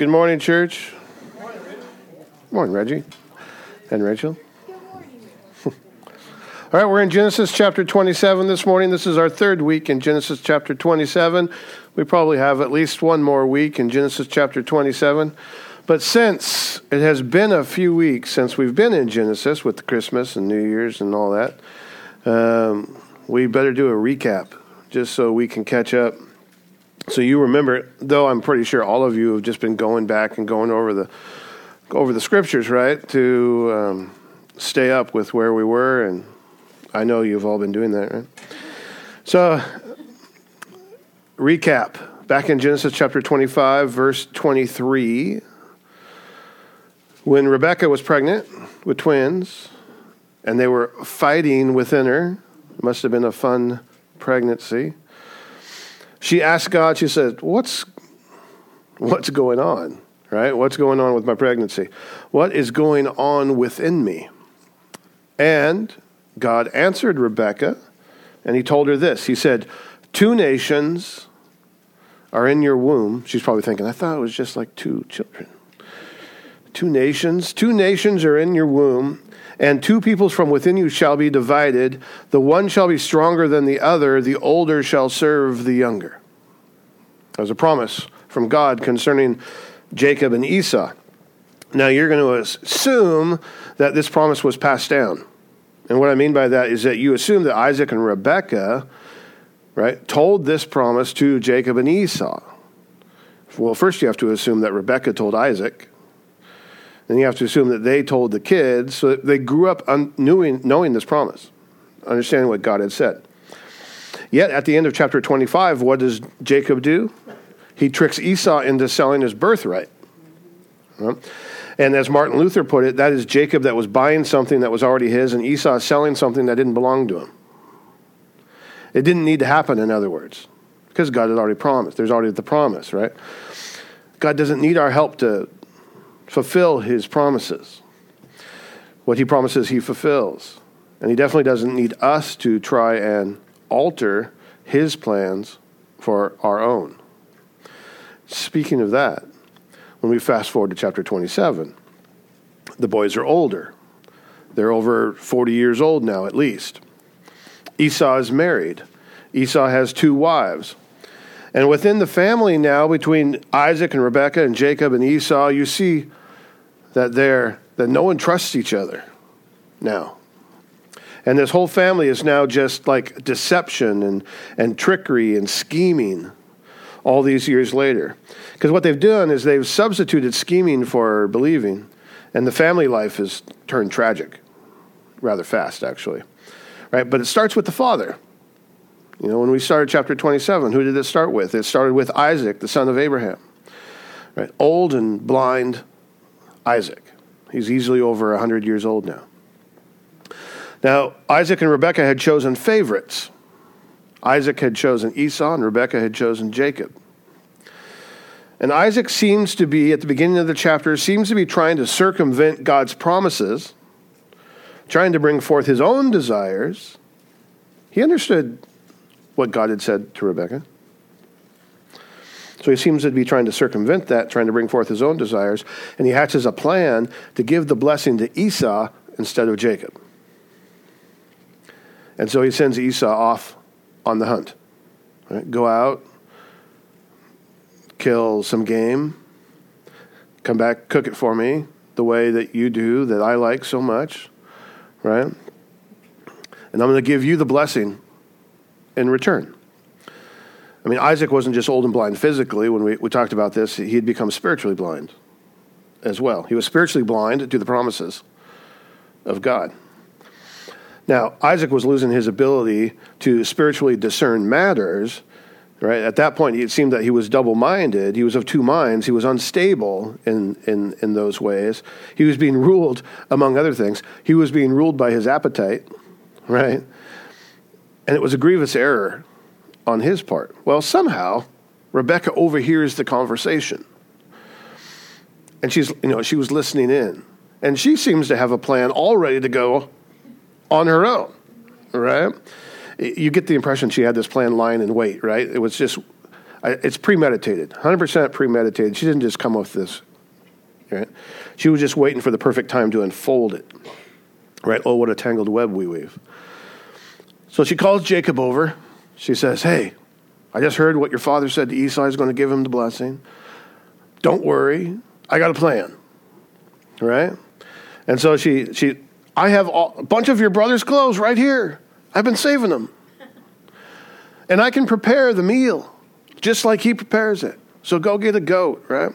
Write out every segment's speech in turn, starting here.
Good morning, church. Good Morning, Reggie. And Rachel. All right, we're in Genesis chapter 27 this morning. This is our third week in Genesis chapter 27. We probably have at least one more week in Genesis chapter 27. But since it has been a few weeks since we've been in Genesis with Christmas and New Year's and all that, um, we better do a recap just so we can catch up so you remember, though I'm pretty sure all of you have just been going back and going over the over the scriptures, right, to um, stay up with where we were, and I know you've all been doing that, right? So, recap back in Genesis chapter 25, verse 23, when Rebecca was pregnant with twins, and they were fighting within her. Must have been a fun pregnancy she asked God, she said, What's what's going on? Right? What's going on with my pregnancy? What is going on within me? And God answered Rebekah, and he told her this. He said, Two nations are in your womb. She's probably thinking, I thought it was just like two children. Two nations, two nations are in your womb, and two peoples from within you shall be divided. The one shall be stronger than the other, the older shall serve the younger. That was a promise from God concerning Jacob and Esau. Now you're going to assume that this promise was passed down. And what I mean by that is that you assume that Isaac and Rebekah, right, told this promise to Jacob and Esau. Well, first you have to assume that Rebekah told Isaac, then you have to assume that they told the kids, so they grew up un- knowing, knowing this promise, understanding what God had said. Yet at the end of chapter 25, what does Jacob do? He tricks Esau into selling his birthright. And as Martin Luther put it, that is Jacob that was buying something that was already his, and Esau selling something that didn't belong to him. It didn't need to happen, in other words, because God had already promised. There's already the promise, right? God doesn't need our help to fulfill his promises. What he promises, he fulfills. And he definitely doesn't need us to try and alter his plans for our own. Speaking of that, when we fast forward to chapter 27, the boys are older. They're over 40 years old now, at least. Esau is married. Esau has two wives. And within the family now, between Isaac and Rebekah and Jacob and Esau, you see that they're that no one trusts each other now. And this whole family is now just like deception and, and trickery and scheming all these years later. Because what they've done is they've substituted scheming for believing, and the family life has turned tragic rather fast, actually. Right? But it starts with the father. You know, when we started chapter 27, who did it start with? It started with Isaac, the son of Abraham. Right? Old and blind Isaac. He's easily over 100 years old now. Now, Isaac and Rebekah had chosen favorites. Isaac had chosen Esau, and Rebekah had chosen Jacob. And Isaac seems to be, at the beginning of the chapter, seems to be trying to circumvent God's promises, trying to bring forth his own desires. He understood what God had said to Rebekah. So he seems to be trying to circumvent that, trying to bring forth his own desires, and he hatches a plan to give the blessing to Esau instead of Jacob. And so he sends Esau off on the hunt. Right? Go out, kill some game, come back, cook it for me the way that you do, that I like so much, right? And I'm going to give you the blessing in return. I mean, Isaac wasn't just old and blind physically. When we, we talked about this, he had become spiritually blind as well. He was spiritually blind to the promises of God. Now, Isaac was losing his ability to spiritually discern matters. Right at that point, it seemed that he was double-minded. He was of two minds. He was unstable in, in, in those ways. He was being ruled, among other things, he was being ruled by his appetite, right? And it was a grievous error on his part. Well, somehow, Rebecca overhears the conversation. And she's, you know, she was listening in. And she seems to have a plan all ready to go on her own, right? You get the impression she had this plan lying in wait, right? It was just it's premeditated, 100% premeditated. She didn't just come up with this. Right? She was just waiting for the perfect time to unfold it. Right? Oh, what a tangled web we weave. So she calls Jacob over. She says, Hey, I just heard what your father said to Esau. He's going to give him the blessing. Don't worry. I got a plan. Right? And so she, she I have all, a bunch of your brother's clothes right here. I've been saving them. And I can prepare the meal just like he prepares it. So go get a goat, right?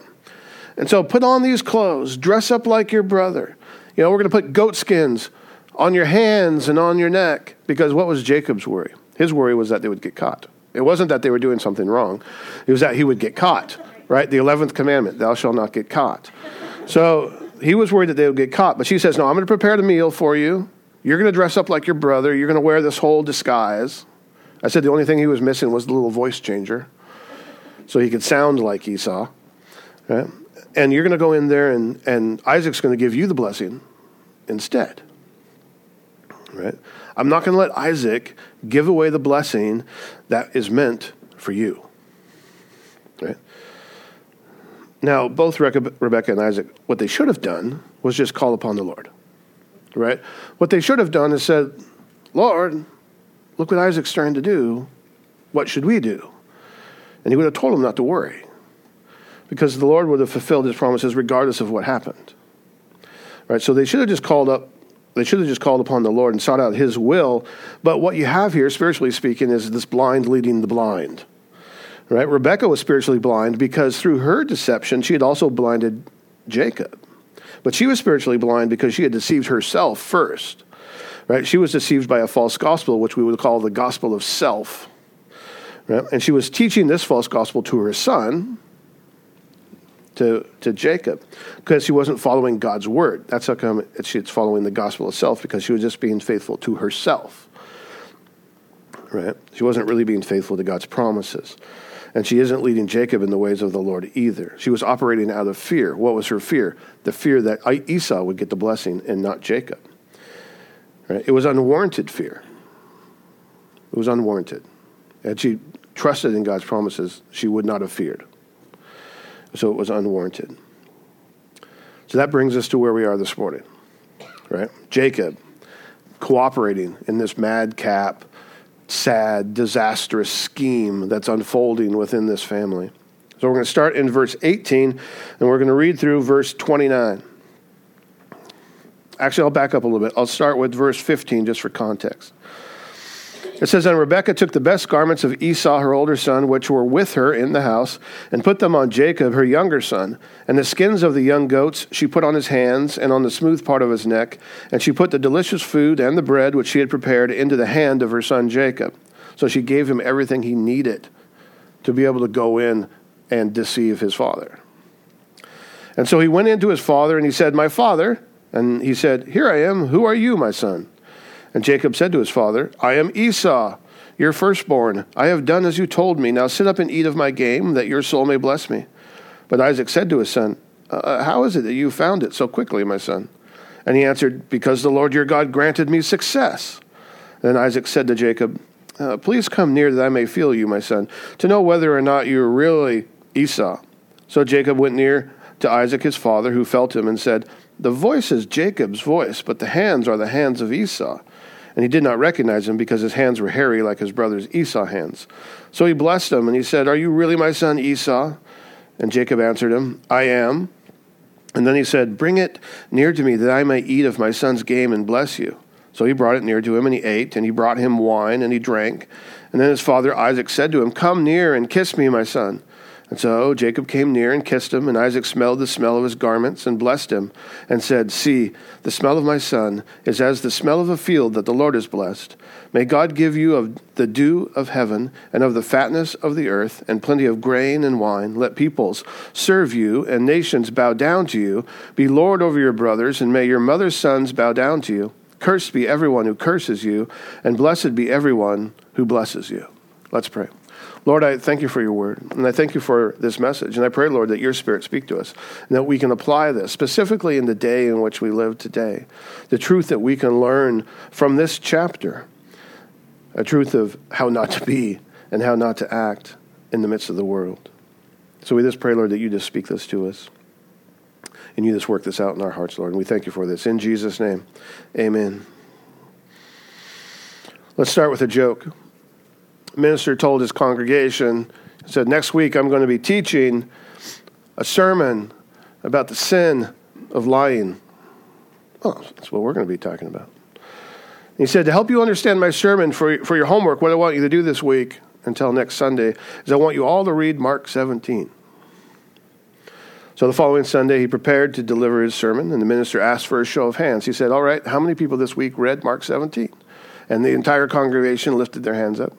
And so put on these clothes, dress up like your brother. You know, we're going to put goat skins on your hands and on your neck because what was Jacob's worry? His worry was that they would get caught. It wasn't that they were doing something wrong, it was that he would get caught, right? The 11th commandment, thou shalt not get caught. So he was worried that they would get caught. But she says, No, I'm going to prepare the meal for you. You're going to dress up like your brother. You're going to wear this whole disguise. I said the only thing he was missing was the little voice changer so he could sound like Esau. Right? And you're going to go in there, and, and Isaac's going to give you the blessing instead. Right? I'm not going to let Isaac give away the blessing that is meant for you. Right? Now, both Rebecca and Isaac, what they should have done was just call upon the Lord. Right? What they should have done is said, Lord, look what Isaac's trying to do. What should we do? And he would have told them not to worry because the Lord would have fulfilled his promises regardless of what happened. Right? So they should have just called up they should have just called upon the Lord and sought out his will. But what you have here, spiritually speaking, is this blind leading the blind. Right? Rebecca was spiritually blind because through her deception, she had also blinded Jacob. But she was spiritually blind because she had deceived herself first. Right? She was deceived by a false gospel, which we would call the gospel of self. Right? And she was teaching this false gospel to her son, to, to Jacob, because she wasn't following God's word. That's how come she's following the gospel itself, because she was just being faithful to herself. Right? She wasn't really being faithful to God's promises. And she isn't leading Jacob in the ways of the Lord either. She was operating out of fear. What was her fear? The fear that Esau would get the blessing and not Jacob. Right? It was unwarranted fear. It was unwarranted. And she trusted in God's promises, she would not have feared. So it was unwarranted. So that brings us to where we are this morning, right? Jacob cooperating in this madcap, sad, disastrous scheme that's unfolding within this family. So we're going to start in verse 18 and we're going to read through verse 29. Actually, I'll back up a little bit. I'll start with verse 15 just for context. It says, And Rebekah took the best garments of Esau, her older son, which were with her in the house, and put them on Jacob, her younger son. And the skins of the young goats she put on his hands and on the smooth part of his neck. And she put the delicious food and the bread which she had prepared into the hand of her son Jacob. So she gave him everything he needed to be able to go in and deceive his father. And so he went into his father and he said, My father. And he said, Here I am. Who are you, my son? And Jacob said to his father, I am Esau, your firstborn. I have done as you told me. Now sit up and eat of my game, that your soul may bless me. But Isaac said to his son, uh, uh, How is it that you found it so quickly, my son? And he answered, Because the Lord your God granted me success. Then Isaac said to Jacob, uh, Please come near that I may feel you, my son, to know whether or not you are really Esau. So Jacob went near to Isaac his father, who felt him, and said, The voice is Jacob's voice, but the hands are the hands of Esau. And he did not recognize him because his hands were hairy like his brother's Esau hands. So he blessed him, and he said, Are you really my son Esau? And Jacob answered him, I am. And then he said, Bring it near to me that I may eat of my son's game and bless you. So he brought it near to him, and he ate, and he brought him wine, and he drank. And then his father Isaac said to him, Come near and kiss me, my son. And so Jacob came near and kissed him, and Isaac smelled the smell of his garments and blessed him, and said, See, the smell of my son is as the smell of a field that the Lord has blessed. May God give you of the dew of heaven and of the fatness of the earth, and plenty of grain and wine. Let peoples serve you, and nations bow down to you. Be Lord over your brothers, and may your mother's sons bow down to you. Cursed be everyone who curses you, and blessed be everyone who blesses you. Let's pray. Lord, I thank you for your word, and I thank you for this message. And I pray, Lord, that your spirit speak to us, and that we can apply this specifically in the day in which we live today. The truth that we can learn from this chapter, a truth of how not to be and how not to act in the midst of the world. So we just pray, Lord, that you just speak this to us. And you just work this out in our hearts, Lord. And we thank you for this. In Jesus' name, amen. Let's start with a joke. Minister told his congregation, he said, Next week I'm going to be teaching a sermon about the sin of lying. Oh, that's what we're going to be talking about. He said, To help you understand my sermon for, for your homework, what I want you to do this week until next Sunday is I want you all to read Mark 17. So the following Sunday, he prepared to deliver his sermon, and the minister asked for a show of hands. He said, All right, how many people this week read Mark 17? And the entire congregation lifted their hands up.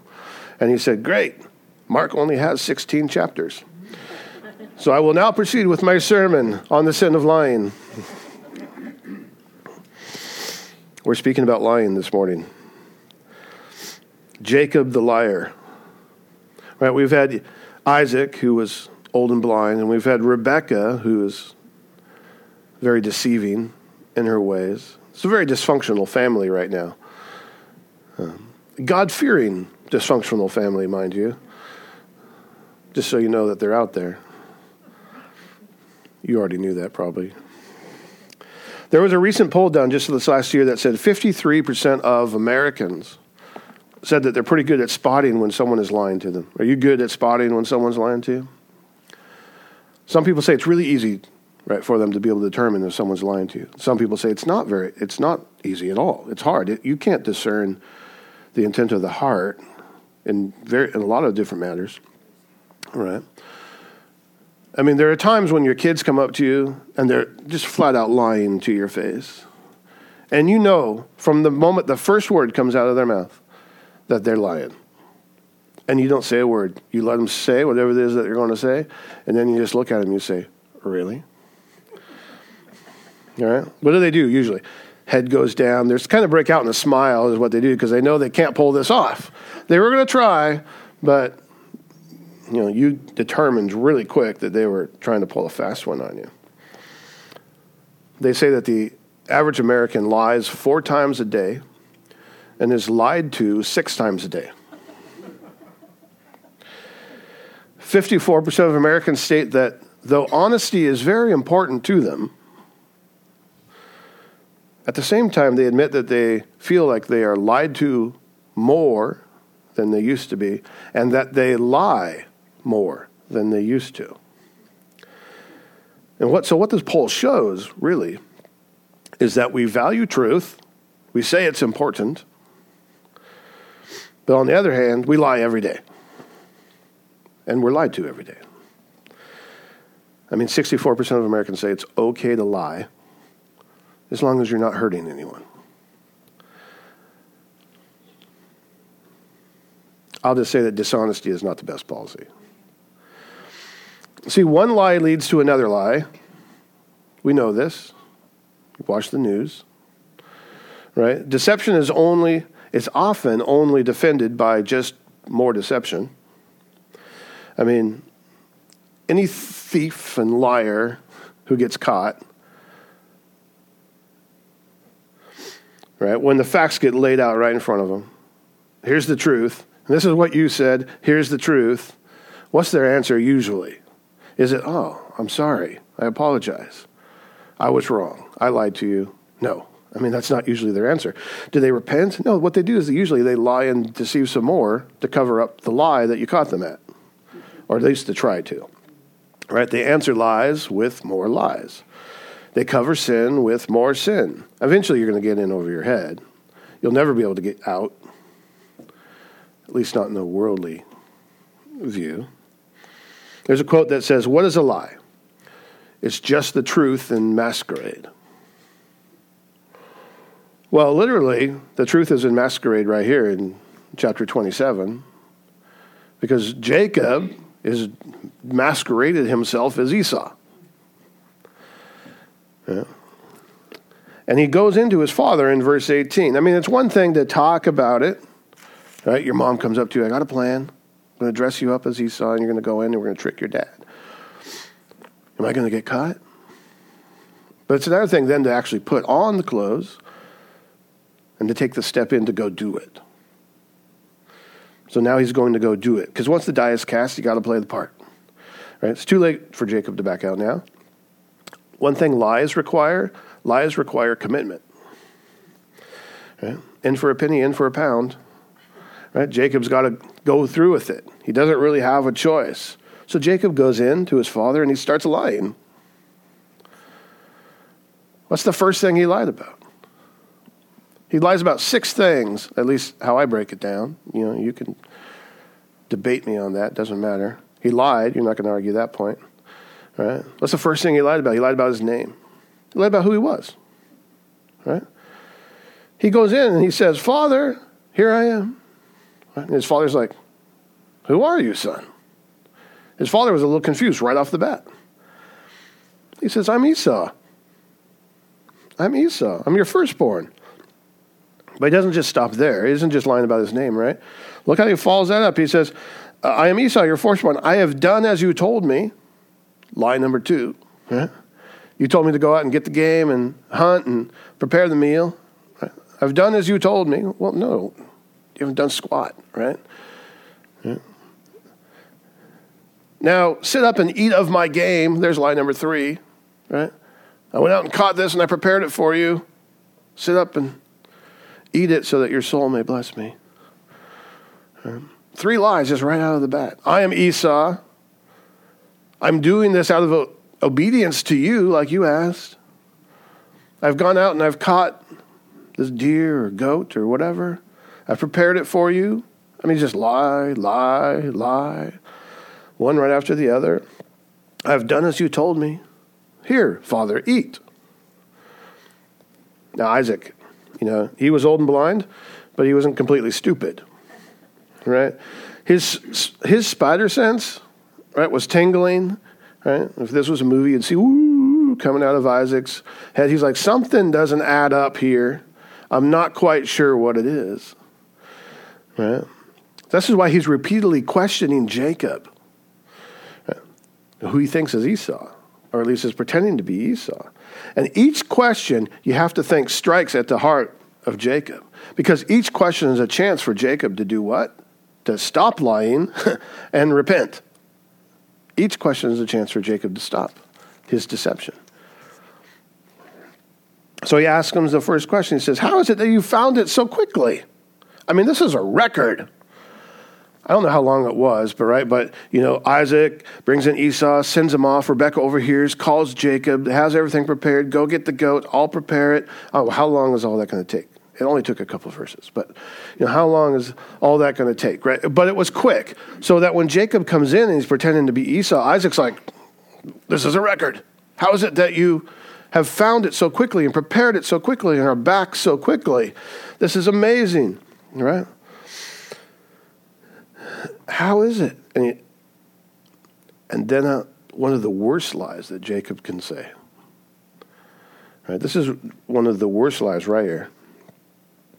And he said, Great, Mark only has 16 chapters. So I will now proceed with my sermon on the sin of lying. We're speaking about lying this morning. Jacob the liar. Right, we've had Isaac, who was old and blind, and we've had Rebecca, who is very deceiving in her ways. It's a very dysfunctional family right now. Um, God fearing dysfunctional family, mind you. Just so you know that they're out there. You already knew that probably. There was a recent poll done just this last year that said 53% of Americans said that they're pretty good at spotting when someone is lying to them. Are you good at spotting when someone's lying to you? Some people say it's really easy right, for them to be able to determine if someone's lying to you. Some people say it's not very, it's not easy at all. It's hard. It, you can't discern the intent of the heart in, very, in a lot of different matters, right? I mean, there are times when your kids come up to you and they're just flat out lying to your face. And you know from the moment the first word comes out of their mouth that they're lying. And you don't say a word. You let them say whatever it is that they're going to say, and then you just look at them and you say, Really? All right? What do they do usually? Head goes down. There's kind of break out in a smile, is what they do, because they know they can't pull this off. They were going to try, but you know, you determined really quick that they were trying to pull a fast one on you. They say that the average American lies four times a day and is lied to six times a day. 54% of Americans state that though honesty is very important to them, at the same time, they admit that they feel like they are lied to more than they used to be, and that they lie more than they used to. And what, so, what this poll shows really is that we value truth, we say it's important, but on the other hand, we lie every day. And we're lied to every day. I mean, 64% of Americans say it's okay to lie as long as you're not hurting anyone. I'll just say that dishonesty is not the best policy. See, one lie leads to another lie. We know this. You watch the news. Right? Deception is only, it's often only defended by just more deception. I mean, any thief and liar who gets caught, right, when the facts get laid out right in front of them, here's the truth. This is what you said. Here's the truth. What's their answer usually? Is it, oh, I'm sorry. I apologize. I was wrong. I lied to you. No. I mean, that's not usually their answer. Do they repent? No. What they do is they usually they lie and deceive some more to cover up the lie that you caught them at, or at least to try to. Right? They answer lies with more lies. They cover sin with more sin. Eventually, you're going to get in over your head. You'll never be able to get out, at least not in the worldly view. There's a quote that says, What is a lie? It's just the truth in masquerade. Well, literally, the truth is in masquerade right here in chapter 27, because Jacob is masqueraded himself as Esau. Yeah. And he goes into his father in verse 18. I mean, it's one thing to talk about it, right? Your mom comes up to you, I got a plan. I'm going to dress you up as Esau, and you're going to go in and we're going to trick your dad. Am I going to get caught? But it's another thing then to actually put on the clothes and to take the step in to go do it. So now he's going to go do it. Because once the die is cast, you got to play the part. Right? It's too late for Jacob to back out now. One thing lies require lies require commitment. Right? In for a penny, in for a pound. Right? Jacob's got to go through with it. He doesn't really have a choice. So Jacob goes in to his father and he starts lying. What's the first thing he lied about? He lies about six things, at least how I break it down. You know, you can debate me on that, doesn't matter. He lied, you're not going to argue that point. Right? What's the first thing he lied about? He lied about his name. He lied about who he was. Right? He goes in and he says, Father, here I am. Right? And his father's like, Who are you, son? His father was a little confused right off the bat. He says, I'm Esau. I'm Esau. I'm your firstborn. But he doesn't just stop there. He isn't just lying about his name, right? Look how he follows that up. He says, I am Esau, your firstborn. I have done as you told me. Lie number two. Right? You told me to go out and get the game and hunt and prepare the meal. Right? I've done as you told me. Well, no, you haven't done squat, right? right? Now, sit up and eat of my game. There's lie number three, right? I went out and caught this and I prepared it for you. Sit up and eat it so that your soul may bless me. Three lies just right out of the bat. I am Esau. I'm doing this out of obedience to you, like you asked. I've gone out and I've caught this deer or goat or whatever. I've prepared it for you. I mean, just lie, lie, lie, one right after the other. I've done as you told me. Here, Father, eat. Now, Isaac, you know, he was old and blind, but he wasn't completely stupid, right? His, his spider sense, right, was tingling, right? If this was a movie, you'd see, ooh, coming out of Isaac's head. He's like, something doesn't add up here. I'm not quite sure what it is, right? This is why he's repeatedly questioning Jacob, who he thinks is Esau or at least is pretending to be Esau. And each question, you have to think, strikes at the heart of Jacob. Because each question is a chance for Jacob to do what? To stop lying and repent. Each question is a chance for Jacob to stop his deception. So he asks him the first question. He says, How is it that you found it so quickly? I mean, this is a record. I don't know how long it was, but right, but you know, Isaac brings in Esau, sends him off. Rebecca overhears, calls Jacob, has everything prepared. Go get the goat. I'll prepare it. Oh, how long is all that going to take? It only took a couple verses, but you know, how long is all that going to take? Right? But it was quick, so that when Jacob comes in and he's pretending to be Esau, Isaac's like, "This is a record. How is it that you?" Have found it so quickly and prepared it so quickly and are back so quickly. This is amazing, right? How is it? And, he, and then uh, one of the worst lies that Jacob can say. Right, this is one of the worst lies right here.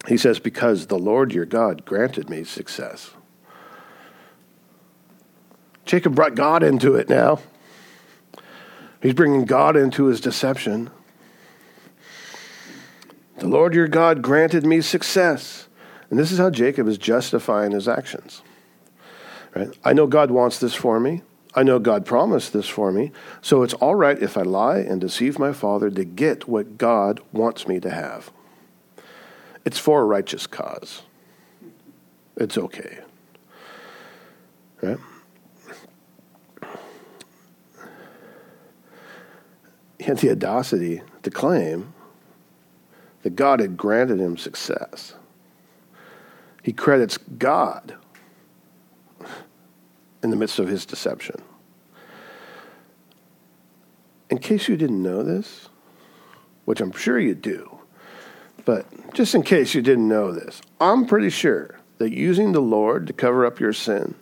He says, Because the Lord your God granted me success. Jacob brought God into it now. He's bringing God into his deception. The Lord your God granted me success. And this is how Jacob is justifying his actions. Right? I know God wants this for me. I know God promised this for me. So it's all right if I lie and deceive my father to get what God wants me to have. It's for a righteous cause. It's okay. Right? He had the audacity to claim that God had granted him success. He credits God in the midst of his deception. In case you didn't know this, which I'm sure you do, but just in case you didn't know this, I'm pretty sure that using the Lord to cover up your sin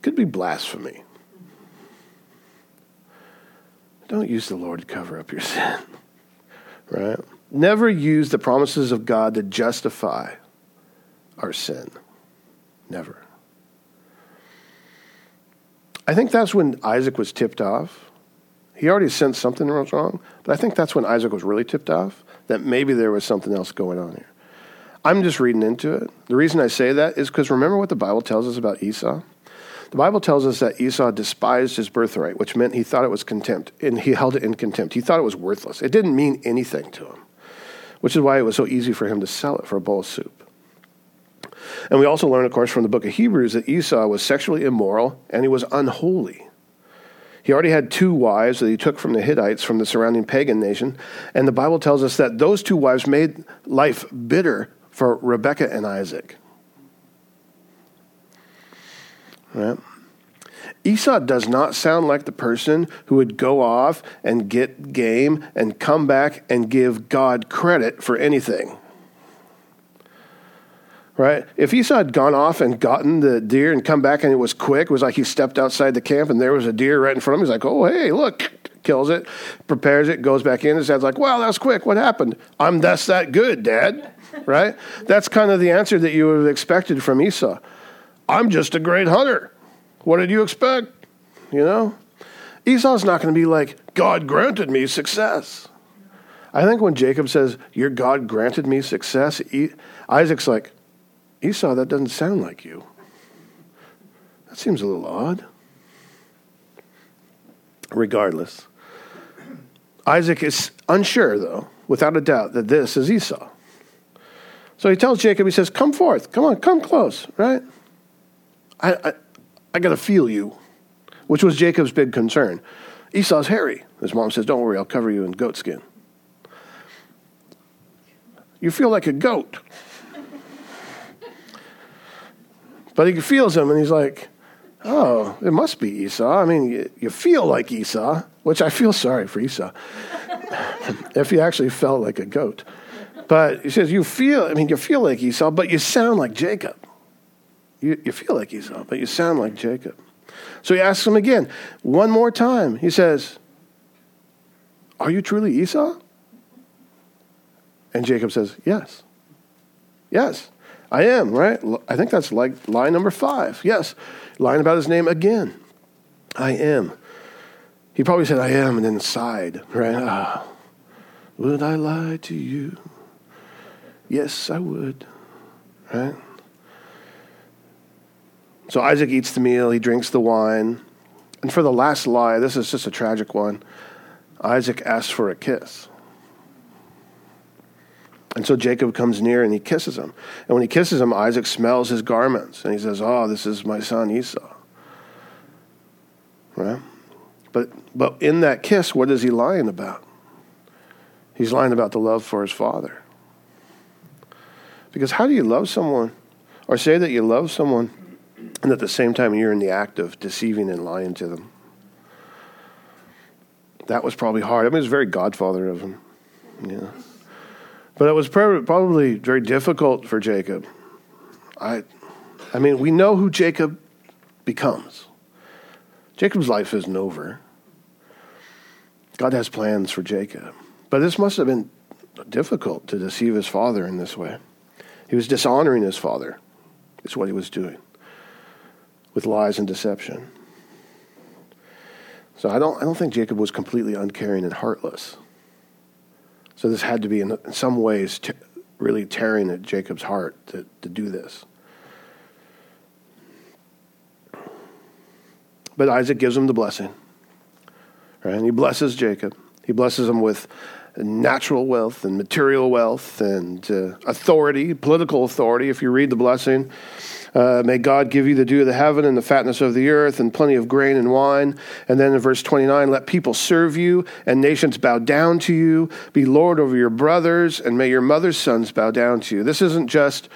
could be blasphemy. Don't use the Lord to cover up your sin, right? Never use the promises of God to justify our sin. Never. I think that's when Isaac was tipped off. He already sensed something was wrong, but I think that's when Isaac was really tipped off that maybe there was something else going on here. I'm just reading into it. The reason I say that is because remember what the Bible tells us about Esau? The Bible tells us that Esau despised his birthright, which meant he thought it was contempt, and he held it in contempt. He thought it was worthless. It didn't mean anything to him, which is why it was so easy for him to sell it for a bowl of soup. And we also learn, of course, from the book of Hebrews that Esau was sexually immoral and he was unholy. He already had two wives that he took from the Hittites, from the surrounding pagan nation. And the Bible tells us that those two wives made life bitter for Rebekah and Isaac. Right? Esau does not sound like the person who would go off and get game and come back and give God credit for anything right? If Esau had gone off and gotten the deer and come back and it was quick, it was like he stepped outside the camp and there was a deer right in front of him. He's like, oh, hey, look, kills it, prepares it, goes back in. His dad's like, wow, that was quick. What happened? I'm that's that good, Dad, right? That's kind of the answer that you would have expected from Esau. I'm just a great hunter. What did you expect? You know? Esau's not going to be like, God granted me success. I think when Jacob says, Your God granted me success, Isaac's like, Esau, that doesn't sound like you. That seems a little odd. Regardless, Isaac is unsure, though, without a doubt, that this is Esau. So he tells Jacob, he says, Come forth, come on, come close, right? I, I, I got to feel you, which was Jacob's big concern. Esau's hairy. His mom says, Don't worry, I'll cover you in goat skin. You feel like a goat. But he feels him and he's like, oh, it must be Esau. I mean, you, you feel like Esau, which I feel sorry for Esau if he actually felt like a goat. But he says, you feel, I mean, you feel like Esau, but you sound like Jacob. You, you feel like Esau, but you sound like Jacob. So he asks him again, one more time. He says, Are you truly Esau? And Jacob says, Yes. Yes. I am, right? I think that's like lie number five. Yes, lying about his name again. I am. He probably said, I am, and then sighed, right? Oh, would I lie to you? Yes, I would, right? So Isaac eats the meal, he drinks the wine. And for the last lie, this is just a tragic one. Isaac asks for a kiss. And so Jacob comes near and he kisses him. And when he kisses him, Isaac smells his garments and he says, Oh, this is my son Esau. Right? But, but in that kiss, what is he lying about? He's lying about the love for his father. Because how do you love someone or say that you love someone and at the same time you're in the act of deceiving and lying to them? That was probably hard. I mean, it was very godfather of him. Yeah. But it was probably very difficult for Jacob. I, I mean, we know who Jacob becomes. Jacob's life isn't over. God has plans for Jacob. But this must have been difficult to deceive his father in this way. He was dishonoring his father, is what he was doing, with lies and deception. So I don't, I don't think Jacob was completely uncaring and heartless. So this had to be, in, some ways, t- really tearing at Jacob's heart to, to do this. But Isaac gives him the blessing. Right? And he blesses Jacob. He blesses him with natural wealth and material wealth and uh, authority, political authority. If you read the blessing, uh, may God give you the dew of the heaven and the fatness of the earth and plenty of grain and wine. And then in verse 29, let people serve you and nations bow down to you. Be Lord over your brothers and may your mother's sons bow down to you. This isn't just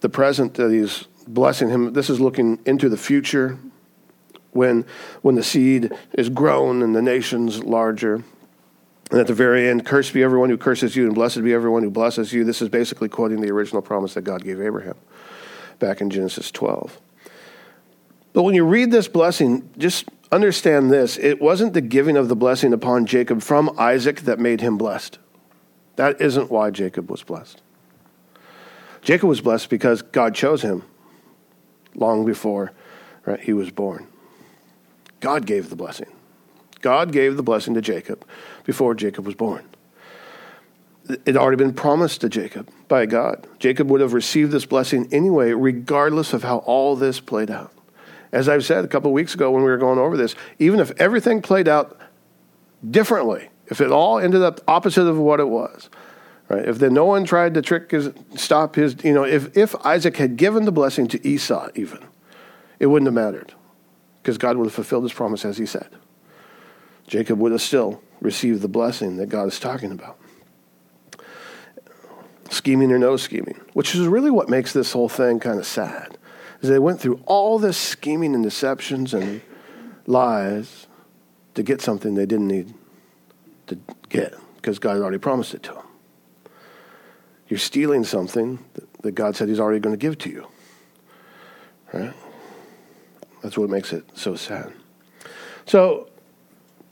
the present that he's blessing him, this is looking into the future when, when the seed is grown and the nation's larger. And at the very end, cursed be everyone who curses you, and blessed be everyone who blesses you. This is basically quoting the original promise that God gave Abraham back in Genesis 12. But when you read this blessing, just understand this it wasn't the giving of the blessing upon Jacob from Isaac that made him blessed. That isn't why Jacob was blessed. Jacob was blessed because God chose him long before right, he was born. God gave the blessing. God gave the blessing to Jacob before Jacob was born. It had already been promised to Jacob by God. Jacob would have received this blessing anyway, regardless of how all this played out. As I've said a couple weeks ago when we were going over this, even if everything played out differently, if it all ended up opposite of what it was, right? If then no one tried to trick his, stop his, you know, if, if Isaac had given the blessing to Esau, even, it wouldn't have mattered because God would have fulfilled his promise as he said. Jacob would have still received the blessing that God is talking about scheming or no scheming, which is really what makes this whole thing kind of sad. Is they went through all this scheming and deceptions and lies to get something they didn't need to get because God had already promised it to them. You're stealing something that God said He's already going to give to you. Right? That's what makes it so sad. So,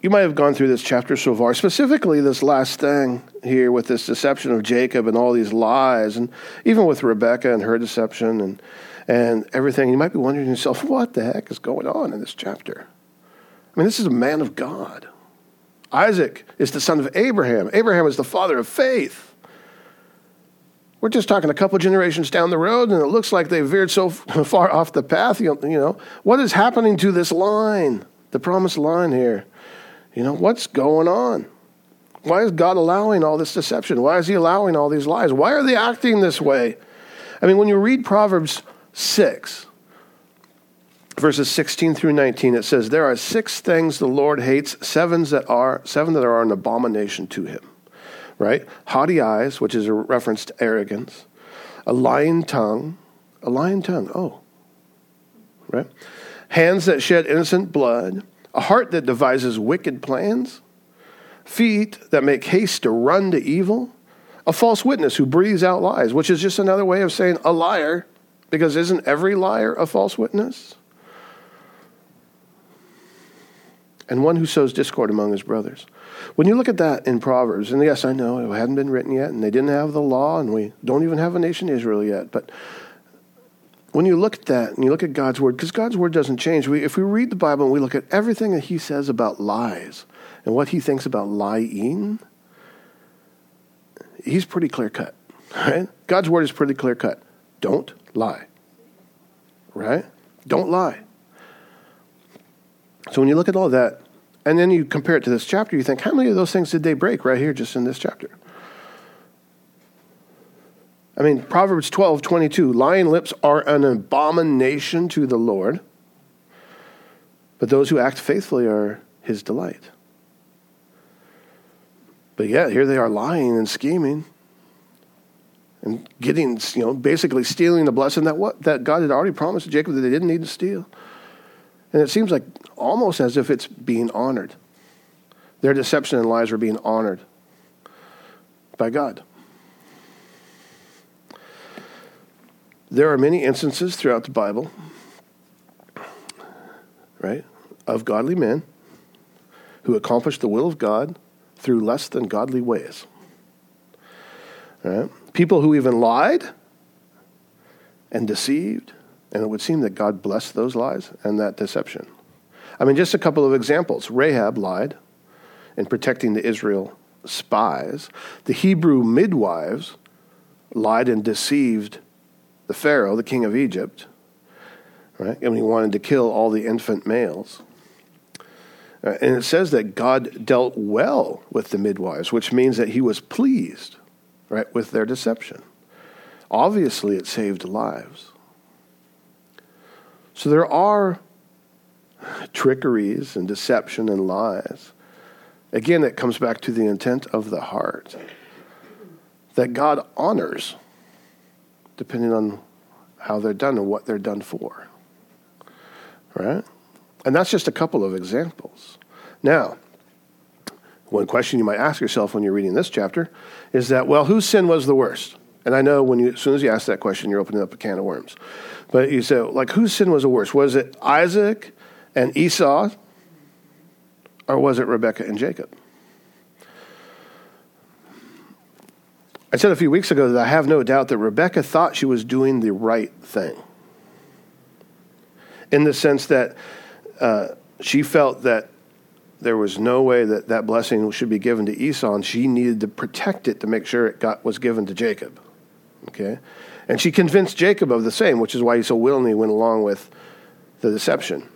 you might have gone through this chapter so far, specifically this last thing here with this deception of Jacob and all these lies, and even with Rebecca and her deception and, and everything. You might be wondering yourself, what the heck is going on in this chapter? I mean, this is a man of God. Isaac is the son of Abraham. Abraham is the father of faith. We're just talking a couple generations down the road, and it looks like they veered so far off the path. You know, what is happening to this line, the promised line here? You know, what's going on? Why is God allowing all this deception? Why is He allowing all these lies? Why are they acting this way? I mean, when you read Proverbs 6, verses 16 through 19, it says, There are six things the Lord hates, sevens that are, seven that are an abomination to Him. Right? Haughty eyes, which is a reference to arrogance, a lying tongue, a lying tongue, oh, right? Hands that shed innocent blood, a heart that devises wicked plans, feet that make haste to run to evil, a false witness who breathes out lies, which is just another way of saying a liar, because isn't every liar a false witness? And one who sows discord among his brothers. When you look at that in Proverbs, and yes, I know it hadn't been written yet, and they didn't have the law, and we don't even have a nation Israel yet, but when you look at that and you look at God's word, because God's word doesn't change, we, if we read the Bible and we look at everything that He says about lies and what He thinks about lying, He's pretty clear cut, right? God's word is pretty clear cut. Don't lie, right? Don't lie. So when you look at all that, and then you compare it to this chapter, you think, how many of those things did they break right here just in this chapter? I mean, Proverbs 12, 22, lying lips are an abomination to the Lord, but those who act faithfully are his delight. But yet, here they are lying and scheming and getting, you know, basically stealing the blessing that what that God had already promised to Jacob that they didn't need to steal. And it seems like almost as if it's being honored. Their deception and lies are being honored by God. There are many instances throughout the Bible, right, of godly men who accomplished the will of God through less than godly ways. Right? People who even lied and deceived, and it would seem that God blessed those lies and that deception. I mean, just a couple of examples. Rahab lied in protecting the Israel spies. The Hebrew midwives lied and deceived the Pharaoh, the king of Egypt, right? And he wanted to kill all the infant males. Uh, and it says that God dealt well with the midwives, which means that he was pleased, right, with their deception. Obviously, it saved lives. So there are trickeries and deception and lies. Again, it comes back to the intent of the heart that God honors depending on how they're done and what they're done for. Right? And that's just a couple of examples. Now, one question you might ask yourself when you're reading this chapter is that, well, whose sin was the worst? And I know when you, as soon as you ask that question, you're opening up a can of worms. But you say, like, whose sin was the worst? Was it Isaac and Esau, or was it Rebekah and Jacob? I said a few weeks ago that I have no doubt that Rebecca thought she was doing the right thing. In the sense that uh, she felt that there was no way that that blessing should be given to Esau, and she needed to protect it to make sure it got, was given to Jacob. Okay? And she convinced Jacob of the same, which is why he so willingly went along with the deception.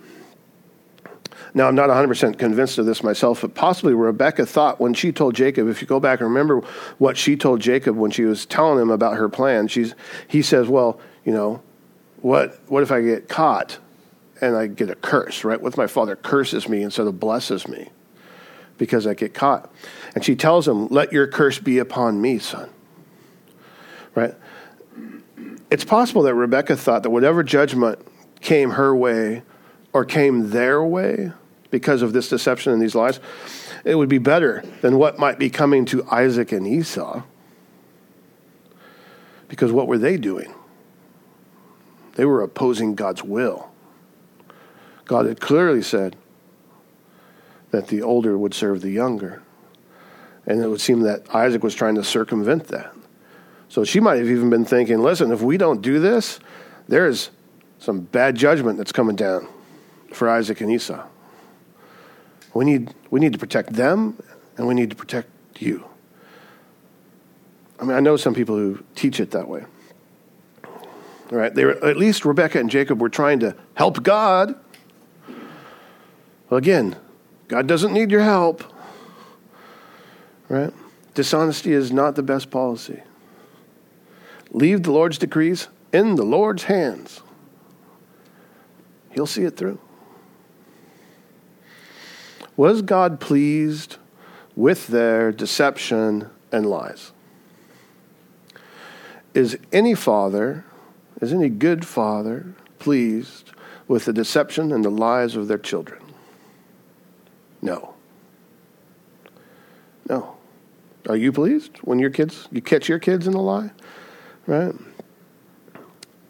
Now, I'm not 100% convinced of this myself, but possibly Rebecca thought when she told Jacob, if you go back and remember what she told Jacob when she was telling him about her plan, she's, he says, Well, you know, what, what if I get caught and I get a curse, right? What if my father curses me instead of blesses me because I get caught? And she tells him, Let your curse be upon me, son. Right? It's possible that Rebecca thought that whatever judgment came her way or came their way, because of this deception and these lies, it would be better than what might be coming to Isaac and Esau. Because what were they doing? They were opposing God's will. God had clearly said that the older would serve the younger. And it would seem that Isaac was trying to circumvent that. So she might have even been thinking listen, if we don't do this, there's some bad judgment that's coming down for Isaac and Esau. We need, we need to protect them, and we need to protect you. I mean, I know some people who teach it that way. All right, they were, at least Rebecca and Jacob were trying to help God. Well, again, God doesn't need your help. Right? Dishonesty is not the best policy. Leave the Lord's decrees in the Lord's hands. He'll see it through. Was God pleased with their deception and lies? Is any father, is any good father pleased with the deception and the lies of their children? No. No. Are you pleased when your kids, you catch your kids in a lie? Right?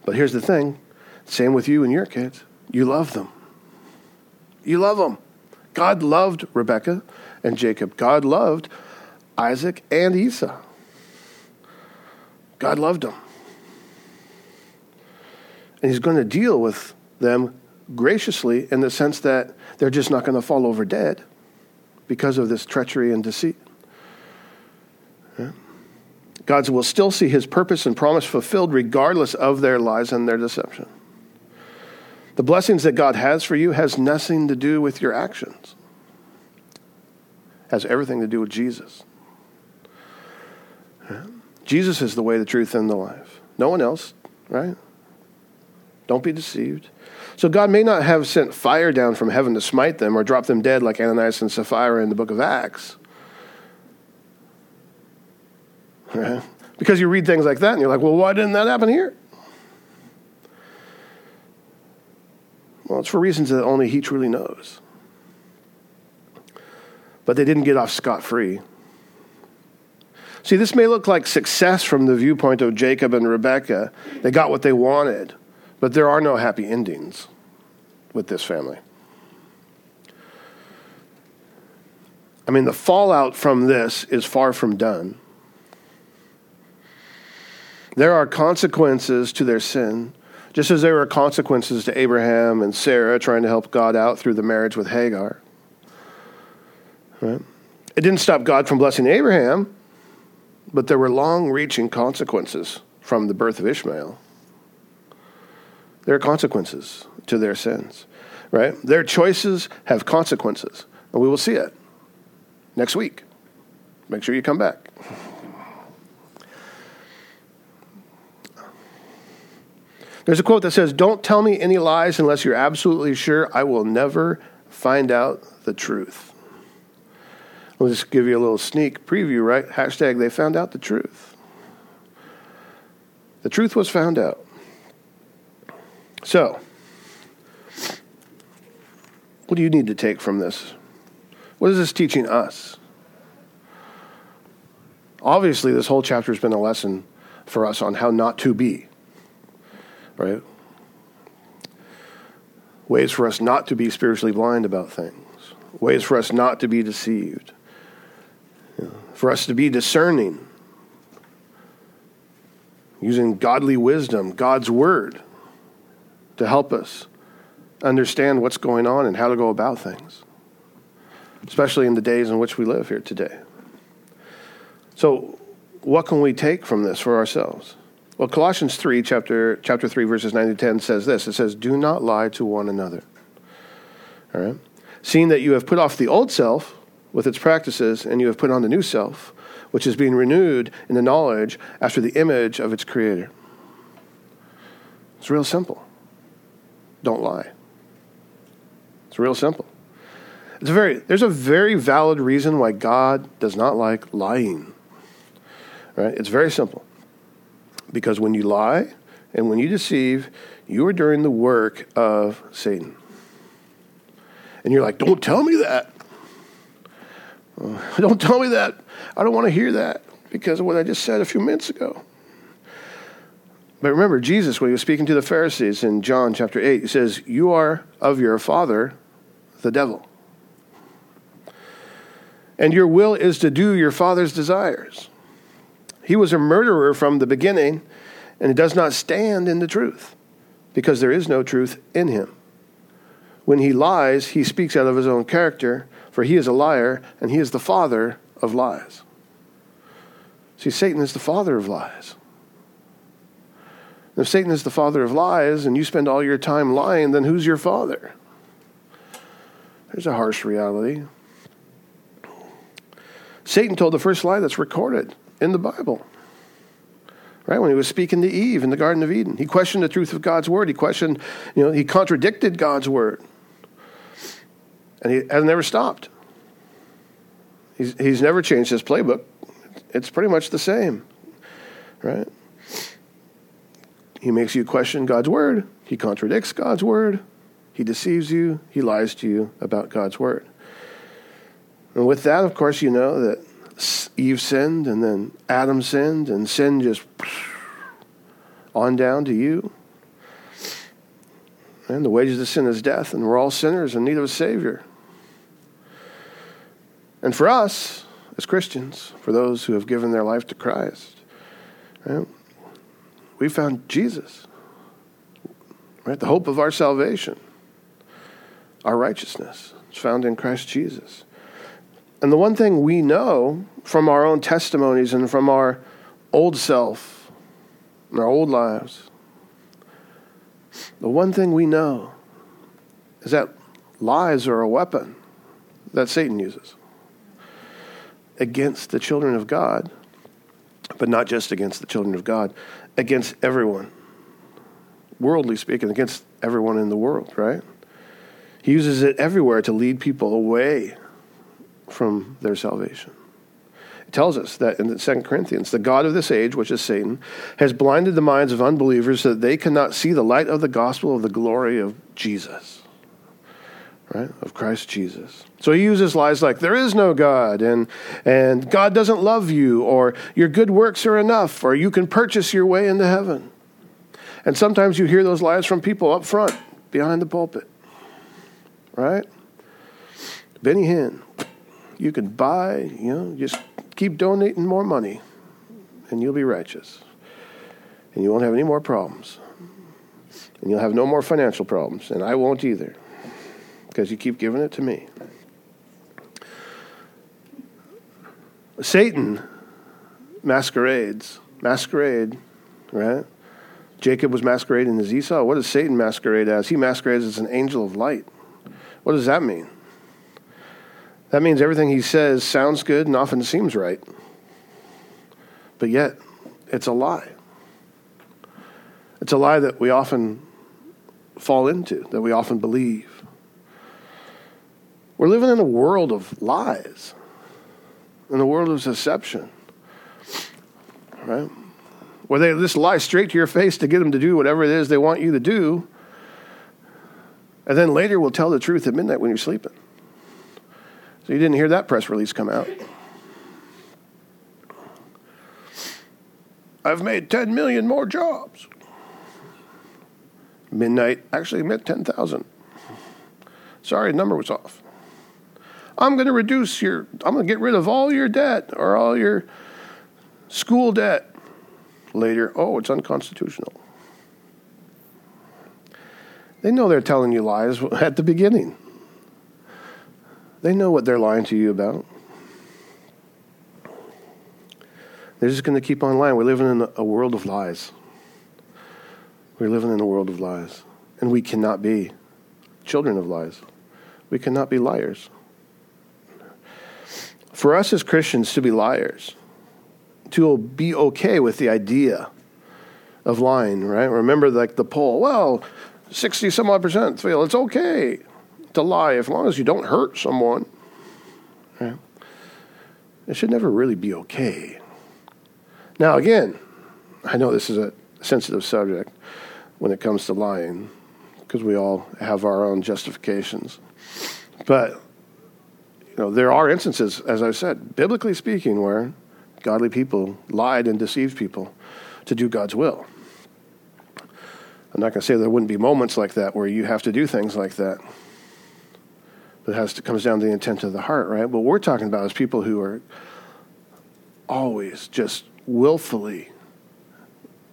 But here's the thing same with you and your kids. You love them. You love them. God loved Rebekah and Jacob. God loved Isaac and Esau. God loved them. And he's going to deal with them graciously in the sense that they're just not going to fall over dead because of this treachery and deceit. God will still see his purpose and promise fulfilled regardless of their lies and their deception. The blessings that God has for you has nothing to do with your actions. It has everything to do with Jesus. Jesus is the way, the truth, and the life. No one else, right? Don't be deceived. So God may not have sent fire down from heaven to smite them or drop them dead like Ananias and Sapphira in the book of Acts. Right? Because you read things like that and you're like, well, why didn't that happen here? Well, it's for reasons that only He truly knows. But they didn't get off scot free. See, this may look like success from the viewpoint of Jacob and Rebekah. They got what they wanted, but there are no happy endings with this family. I mean, the fallout from this is far from done. There are consequences to their sin just as there were consequences to Abraham and Sarah trying to help God out through the marriage with Hagar. Right? It didn't stop God from blessing Abraham, but there were long reaching consequences from the birth of Ishmael. There are consequences to their sins, right? Their choices have consequences, and we will see it next week. Make sure you come back. There's a quote that says, Don't tell me any lies unless you're absolutely sure I will never find out the truth. I'll just give you a little sneak preview, right? Hashtag they found out the truth. The truth was found out. So, what do you need to take from this? What is this teaching us? Obviously, this whole chapter has been a lesson for us on how not to be right? Ways for us not to be spiritually blind about things, ways for us not to be deceived, for us to be discerning, using godly wisdom, God's word, to help us understand what's going on and how to go about things, especially in the days in which we live here today. So, what can we take from this for ourselves? Well, Colossians 3, chapter, chapter 3, verses 9 to 10 says this. It says, Do not lie to one another. All right? Seeing that you have put off the old self with its practices, and you have put on the new self, which is being renewed in the knowledge after the image of its creator. It's real simple. Don't lie. It's real simple. It's a very, there's a very valid reason why God does not like lying. Right? It's very simple. Because when you lie and when you deceive, you are doing the work of Satan. And you're like, don't tell me that. Uh, don't tell me that. I don't want to hear that because of what I just said a few minutes ago. But remember, Jesus, when he was speaking to the Pharisees in John chapter 8, he says, You are of your father, the devil. And your will is to do your father's desires. He was a murderer from the beginning, and it does not stand in the truth, because there is no truth in him. When he lies, he speaks out of his own character, for he is a liar, and he is the father of lies. See, Satan is the father of lies. If Satan is the father of lies, and you spend all your time lying, then who's your father? There's a harsh reality. Satan told the first lie that's recorded in the Bible. Right when he was speaking to Eve in the Garden of Eden, he questioned the truth of God's word. He questioned, you know, he contradicted God's word, and he has never stopped. He's he's never changed his playbook. It's pretty much the same, right? He makes you question God's word. He contradicts God's word. He deceives you. He lies to you about God's word. And with that, of course, you know that Eve sinned, and then Adam sinned, and sin just on down to you. And the wages of sin is death, and we're all sinners in need of a Savior. And for us, as Christians, for those who have given their life to Christ, right, we found Jesus, right? The hope of our salvation, our righteousness is found in Christ Jesus. And the one thing we know from our own testimonies and from our old self and our old lives, the one thing we know is that lies are a weapon that Satan uses against the children of God, but not just against the children of God, against everyone. Worldly speaking, against everyone in the world, right? He uses it everywhere to lead people away from their salvation. It tells us that in 2 Corinthians, the God of this age, which is Satan, has blinded the minds of unbelievers so that they cannot see the light of the gospel of the glory of Jesus. Right? Of Christ Jesus. So he uses lies like there is no God and and God doesn't love you or your good works are enough or you can purchase your way into heaven. And sometimes you hear those lies from people up front behind the pulpit. Right? Benny Hinn, you can buy, you know, just keep donating more money and you'll be righteous. And you won't have any more problems. And you'll have no more financial problems. And I won't either because you keep giving it to me. Satan masquerades, masquerade, right? Jacob was masquerading as Esau. What does Satan masquerade as? He masquerades as an angel of light. What does that mean? That means everything he says sounds good and often seems right. But yet, it's a lie. It's a lie that we often fall into, that we often believe. We're living in a world of lies, in a world of deception, right? Where they just lie straight to your face to get them to do whatever it is they want you to do, and then later will tell the truth at midnight when you're sleeping. So you didn't hear that press release come out. I've made 10 million more jobs. Midnight actually meant 10,000. Sorry, the number was off. I'm going to reduce your, I'm going to get rid of all your debt or all your school debt. Later, oh, it's unconstitutional. They know they're telling you lies at the beginning. They know what they're lying to you about. They're just going to keep on lying. We're living in a world of lies. We're living in a world of lies, and we cannot be children of lies. We cannot be liars. For us as Christians to be liars, to be okay with the idea of lying, right? Remember, like the poll, well, 60 some odd percent feel it's okay to lie as long as you don't hurt someone. Right? It should never really be okay. Now, again, I know this is a sensitive subject when it comes to lying because we all have our own justifications. But, you know, there are instances, as I said, biblically speaking, where godly people lied and deceived people to do God's will. I'm not going to say there wouldn't be moments like that where you have to do things like that. It has to, comes down to the intent of the heart, right? What we're talking about is people who are always just willfully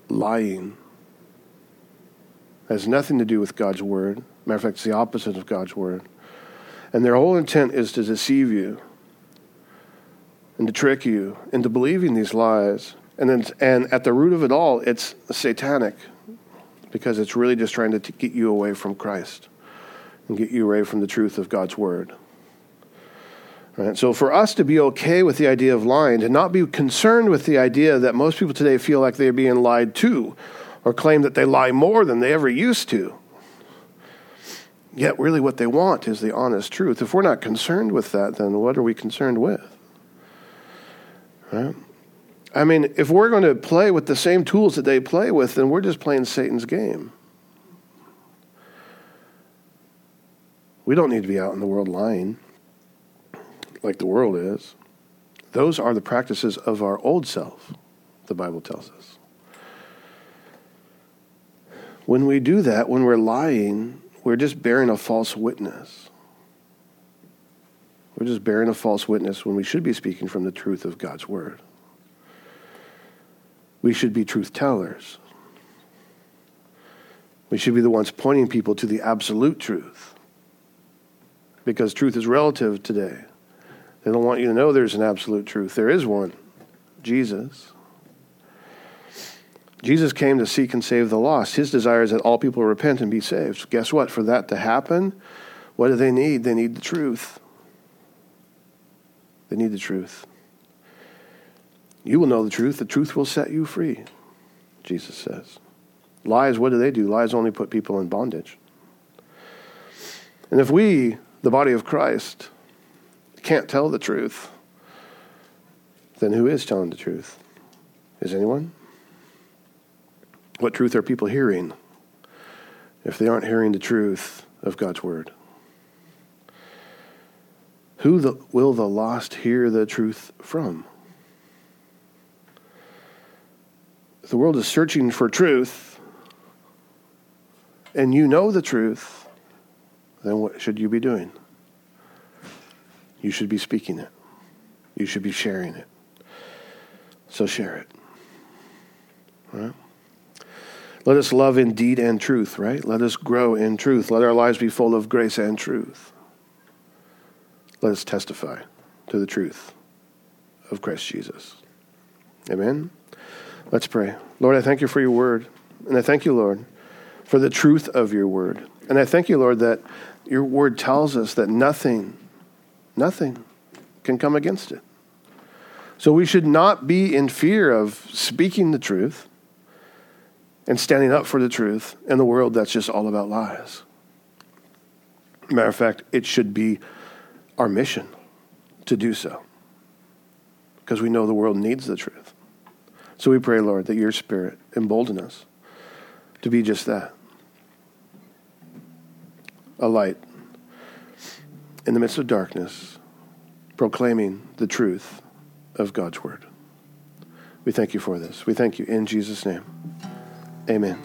lying. It has nothing to do with God's word. Matter of fact, it's the opposite of God's word. And their whole intent is to deceive you and to trick you into believing these lies. And, then, and at the root of it all, it's satanic because it's really just trying to t- get you away from Christ and get you away from the truth of God's word. Right? So, for us to be okay with the idea of lying, to not be concerned with the idea that most people today feel like they're being lied to or claim that they lie more than they ever used to. Yet, really, what they want is the honest truth. If we're not concerned with that, then what are we concerned with? Right? I mean, if we're going to play with the same tools that they play with, then we're just playing Satan's game. We don't need to be out in the world lying like the world is. Those are the practices of our old self, the Bible tells us. When we do that, when we're lying, we're just bearing a false witness. We're just bearing a false witness when we should be speaking from the truth of God's word. We should be truth tellers. We should be the ones pointing people to the absolute truth. Because truth is relative today. They don't want you to know there's an absolute truth. There is one Jesus. Jesus came to seek and save the lost. His desire is that all people repent and be saved. Guess what? For that to happen, what do they need? They need the truth. They need the truth. You will know the truth. The truth will set you free, Jesus says. Lies, what do they do? Lies only put people in bondage. And if we, the body of Christ, can't tell the truth, then who is telling the truth? Is anyone? What truth are people hearing if they aren't hearing the truth of God's word? Who the, will the lost hear the truth from? the world is searching for truth, and you know the truth, then what should you be doing? You should be speaking it. You should be sharing it. So share it. Let us love in deed and truth, right? Let us grow in truth. Let our lives be full of grace and truth. Let us testify to the truth of Christ Jesus. Amen. Let's pray. Lord, I thank you for your word. And I thank you, Lord, for the truth of your word. And I thank you, Lord, that your word tells us that nothing, nothing can come against it. So we should not be in fear of speaking the truth and standing up for the truth in the world that's just all about lies. Matter of fact, it should be our mission to do so because we know the world needs the truth. So we pray, Lord, that your Spirit embolden us to be just that a light in the midst of darkness, proclaiming the truth of God's Word. We thank you for this. We thank you in Jesus' name. Amen.